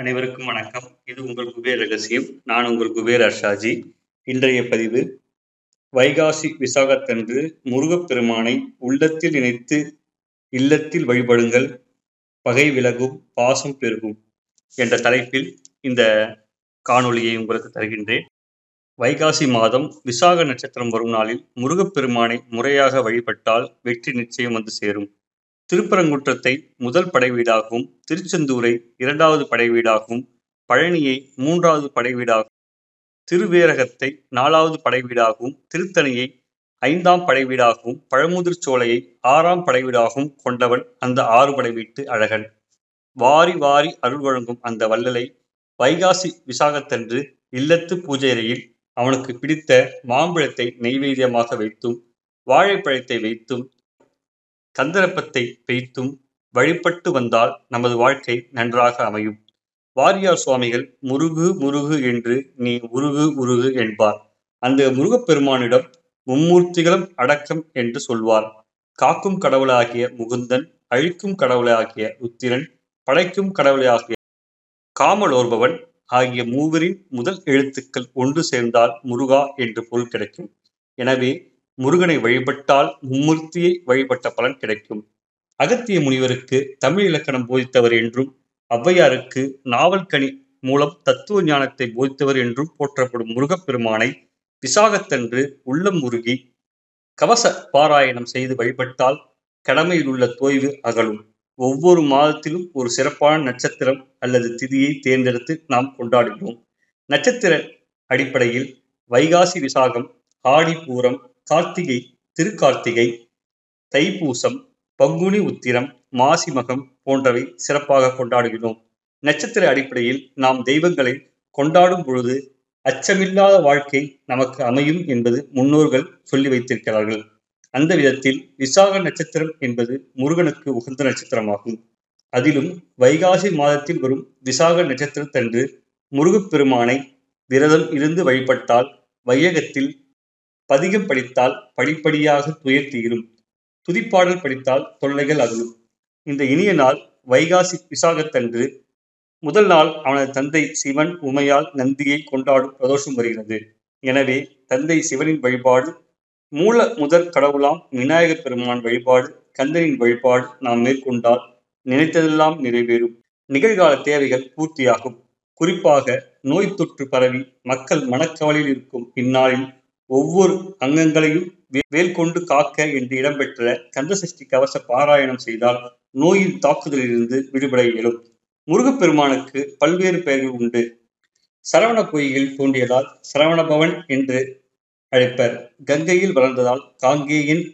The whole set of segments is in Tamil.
அனைவருக்கும் வணக்கம். இது உங்கள் குபேர் ரகசியம். நான் உங்கள் குபேர் அர்ஷாஜி. இன்றைய பதிவு வைகாசி விசாகத்தன்று முருகப்பெருமானை உள்ளத்தில் இணைத்து இல்லத்தில் வழிபடுங்கள் பகை விலகும் பாசம் பெருகும் என்ற தலைப்பில் இந்த காணொளியை உங்களுக்கு தருகின்றேன். வைகாசி மாதம் விசாக நட்சத்திரம் வரும் நாளில் முருகப்பெருமானை முறையாக வழிபட்டால் வெற்றி நிச்சயம் வந்து சேரும். திருப்பரங்குன்றத்தை முதல் படை வீடாகவும் திருச்செந்தூரை இரண்டாவது படை வீடாகவும் பழனியை மூன்றாவது படைவீடாகவும் திருவேரகத்தை நாலாவது படை வீடாகவும் திருத்தணியை ஐந்தாம் படை வீடாகவும் பழமுதிர் சோலையை ஆறாம் படை வீடாகவும் கொண்டவன் அந்த ஆறு படை வீட்டு அழகன். வாரி வாரி அருள் வழங்கும் அந்த வள்ளலை வைகாசி விசாகத்தன்று இல்லத்து பூஜையறையில் அவனுக்கு பிடித்த மாம்பழத்தை நெய்வேதியமாக வைத்தும் வாழைப்பழத்தை வைத்தும் கந்தரப்பத்தை பெய்த்தும் வழிபட்டு வந்தால் நமது வாழ்க்கை நன்றாக அமையும். வாரியார் சுவாமிகள் முருகு முருகு என்று நீ உருகு உருகு என்பார். அந்த முருகப்பெருமானிடம் மும்மூர்த்திகளும் அடக்கம் என்று சொல்வார். காக்கும் கடவுளாகிய முகுந்தன் அழிக்கும் கடவுளாகிய உத்திரன் படைக்கும் கடவுளாகிய காமலோர்பவன் ஆகிய மூவரின் முதல் எழுத்துக்கள் ஒன்று சேர்ந்தால் முருகா என்று பொருள் கிடைக்கும். எனவே முருகனை வழிபட்டால் மும்மூர்த்தியை வழிபட்ட பலன் கிடைக்கும். அகத்திய முனிவருக்கு தமிழ் இலக்கணம் போதித்தவர் என்றும் ஔவையாருக்கு நாவல்கனி மூலம் தத்துவ ஞானத்தை போதித்தவர் என்றும் போற்றப்படும் முருகப்பெருமானை விசாகத்தன்று உள்ளம் முருகி கவச பாராயணம் செய்து வழிபட்டால் கடமையில் உள்ள தோய்வு அகலும். ஒவ்வொரு மாதத்திலும் ஒரு சிறப்பான நட்சத்திரம் அல்லது திதியை தேர்ந்தெடுத்து நாம் கொண்டாடுகிறோம். நட்சத்திர அடிப்படையில் வைகாசி விசாகம் ஆடி பூரம் கார்த்திகை திருக்கார்த்திகை தைப்பூசம் பங்குனி உத்திரம் மாசிமகம் போன்றவை சிறப்பாக கொண்டாடுகிறோம். நட்சத்திர அடிப்படையில் நாம் தெய்வங்களை கொண்டாடும் பொழுது அச்சமில்லாத வாழ்க்கை நமக்கு அமையும் என்பது முன்னோர்கள் சொல்லி வைத்திருக்கிறார்கள். அந்த விதத்தில் விசாக நட்சத்திரம் என்பது முருகனுக்கு உகந்த நட்சத்திரமாகும். அதிலும் வைகாசி மாதத்தில் வரும் விசாக நட்சத்திரத்தன்று முருகப்பெருமானை விரதம் இருந்து வழிபட்டால் வையகத்தில் பதிகம் படித்தால் படிப்படியாக துயர் தீரும். துதிப்பாடல் படித்தால் தொல்லைகள் அகலும். இந்த இனிய நாள் வைகாசி விசாகத்தன்று முதல் நாள் அவனது தந்தை சிவன் உமையால் நந்தியை கொண்டாடும் பிரதோஷம் வருகிறது. எனவே தந்தை சிவனின் வழிபாடு மூல முதற் கடவுளாம் விநாயகர் பெருமான் வழிபாடு கந்தனின் வழிபாடு நாம் மேற்கொண்டால் நினைத்ததெல்லாம் நிறைவேறும். நிகழ்கால தேவைகள் பூர்த்தியாகும். குறிப்பாக நோய் தொற்று பரவி மக்கள் மனக்கவலையில் இருக்கும் இந்நாளில் ஒவ்வொரு அங்கங்களையும் வேல் கொண்டு காக்க என்று இடம்பெற்ற கந்தசஷ்டி கவச பாராயணம் செய்தால் நோயின் தாக்குதலிலிருந்து விடுபட இயலும். முருகப்பெருமானுக்கு பல்வேறு பெயர்கள் உண்டு. சரவண பொய்யில் தோன்றியதால் சரவணபவன் என்று அழைப்பர். கங்கையில் வளர்ந்ததால் காங்கேயன்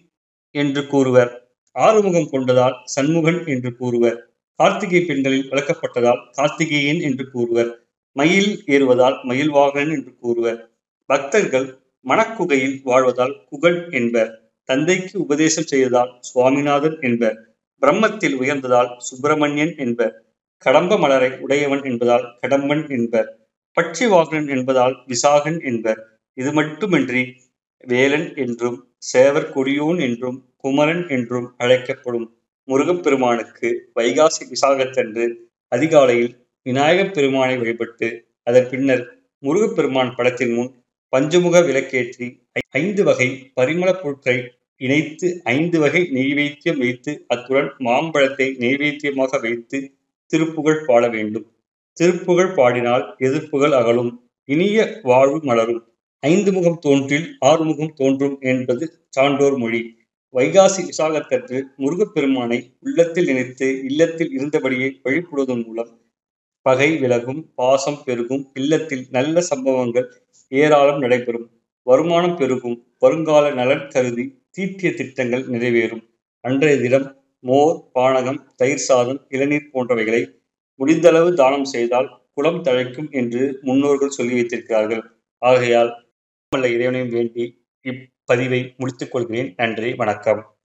என்று கூறுவர். ஆறுமுகம் கொண்டதால் சண்முகன் என்று கூறுவர். கார்த்திகை பெண்களில் வளர்க்கப்பட்டதால் கார்த்திகேயன் என்று கூறுவர். மயில் ஏறுவதால் மயில்வாகன் என்று கூறுவர். பக்தர்கள் மணக்குகையில் வாழ்வதால் குகன் என்பர். தந்தைக்கு உபதேசம் செய்ததால் சுவாமிநாதன் என்பர். பிரம்மத்தில் உயர்ந்ததால் சுப்பிரமணியன் என்பர். கடம்ப மலரை உடையவன் என்பதால் கடம்பன் என்பர். பட்சி வாகனன் என்பதால் விசாகன் என்பர். இது மட்டுமின்றி வேலன் என்றும் சேவர் கொடியோன் என்றும் குமரன் என்றும் அழைக்கப்படும் முருகப்பெருமானுக்கு வைகாசி விசாகத்தன்று அதிகாலையில் விநாயகப் பெருமானை வழிபட்டு அதன் பின்னர் முருகப்பெருமான் படத்தின் முன் பஞ்சமுக விளக்கேற்றி ஐந்து வகை பரிமளப் பொருட்களை இணைத்து ஐந்து வகை நெய்வேத்தியம் வைத்து அத்துடன் மாம்பழத்தை நெய்வேத்தியமாக வைத்து திருப்புகழ் பாட வேண்டும். திருப்புகழ் பாடினால் எதிர்ப்புகள் அகலும். இனிய வாழ்வு மலரும். ஐந்து முகம் தோன்றில் ஆறு முகம் தோன்றும் என்பது சான்றோர் மொழி. வைகாசி விசாகத்தன்று முருகப்பெருமானை உள்ளத்தில் நினைத்து இல்லத்தில் இருந்தபடியே வழிபடுவதன் மூலம் பகை விலகும் பாசம் பெருகும் இல்லத்தில் நல்ல சம்பவங்கள் ஏராளம் நடைபெறும். வருமானம் பெருகும். வருங்கால நலன் கருதி தீட்டிய திட்டங்கள் நிறைவேறும். அன்றைய தினம் மோர் பானகம் தயிர் சாதம் இளநீர் போன்றவைகளை முடிந்தளவு தானம் செய்தால் குளம் தழைக்கும் என்று முன்னோர்கள் சொல்லி வைத்திருக்கிறார்கள். ஆகையால் இறைவனையும் வேண்டி இப்பதிவை முடித்துக் கொள்கிறேன். நன்றி வணக்கம்.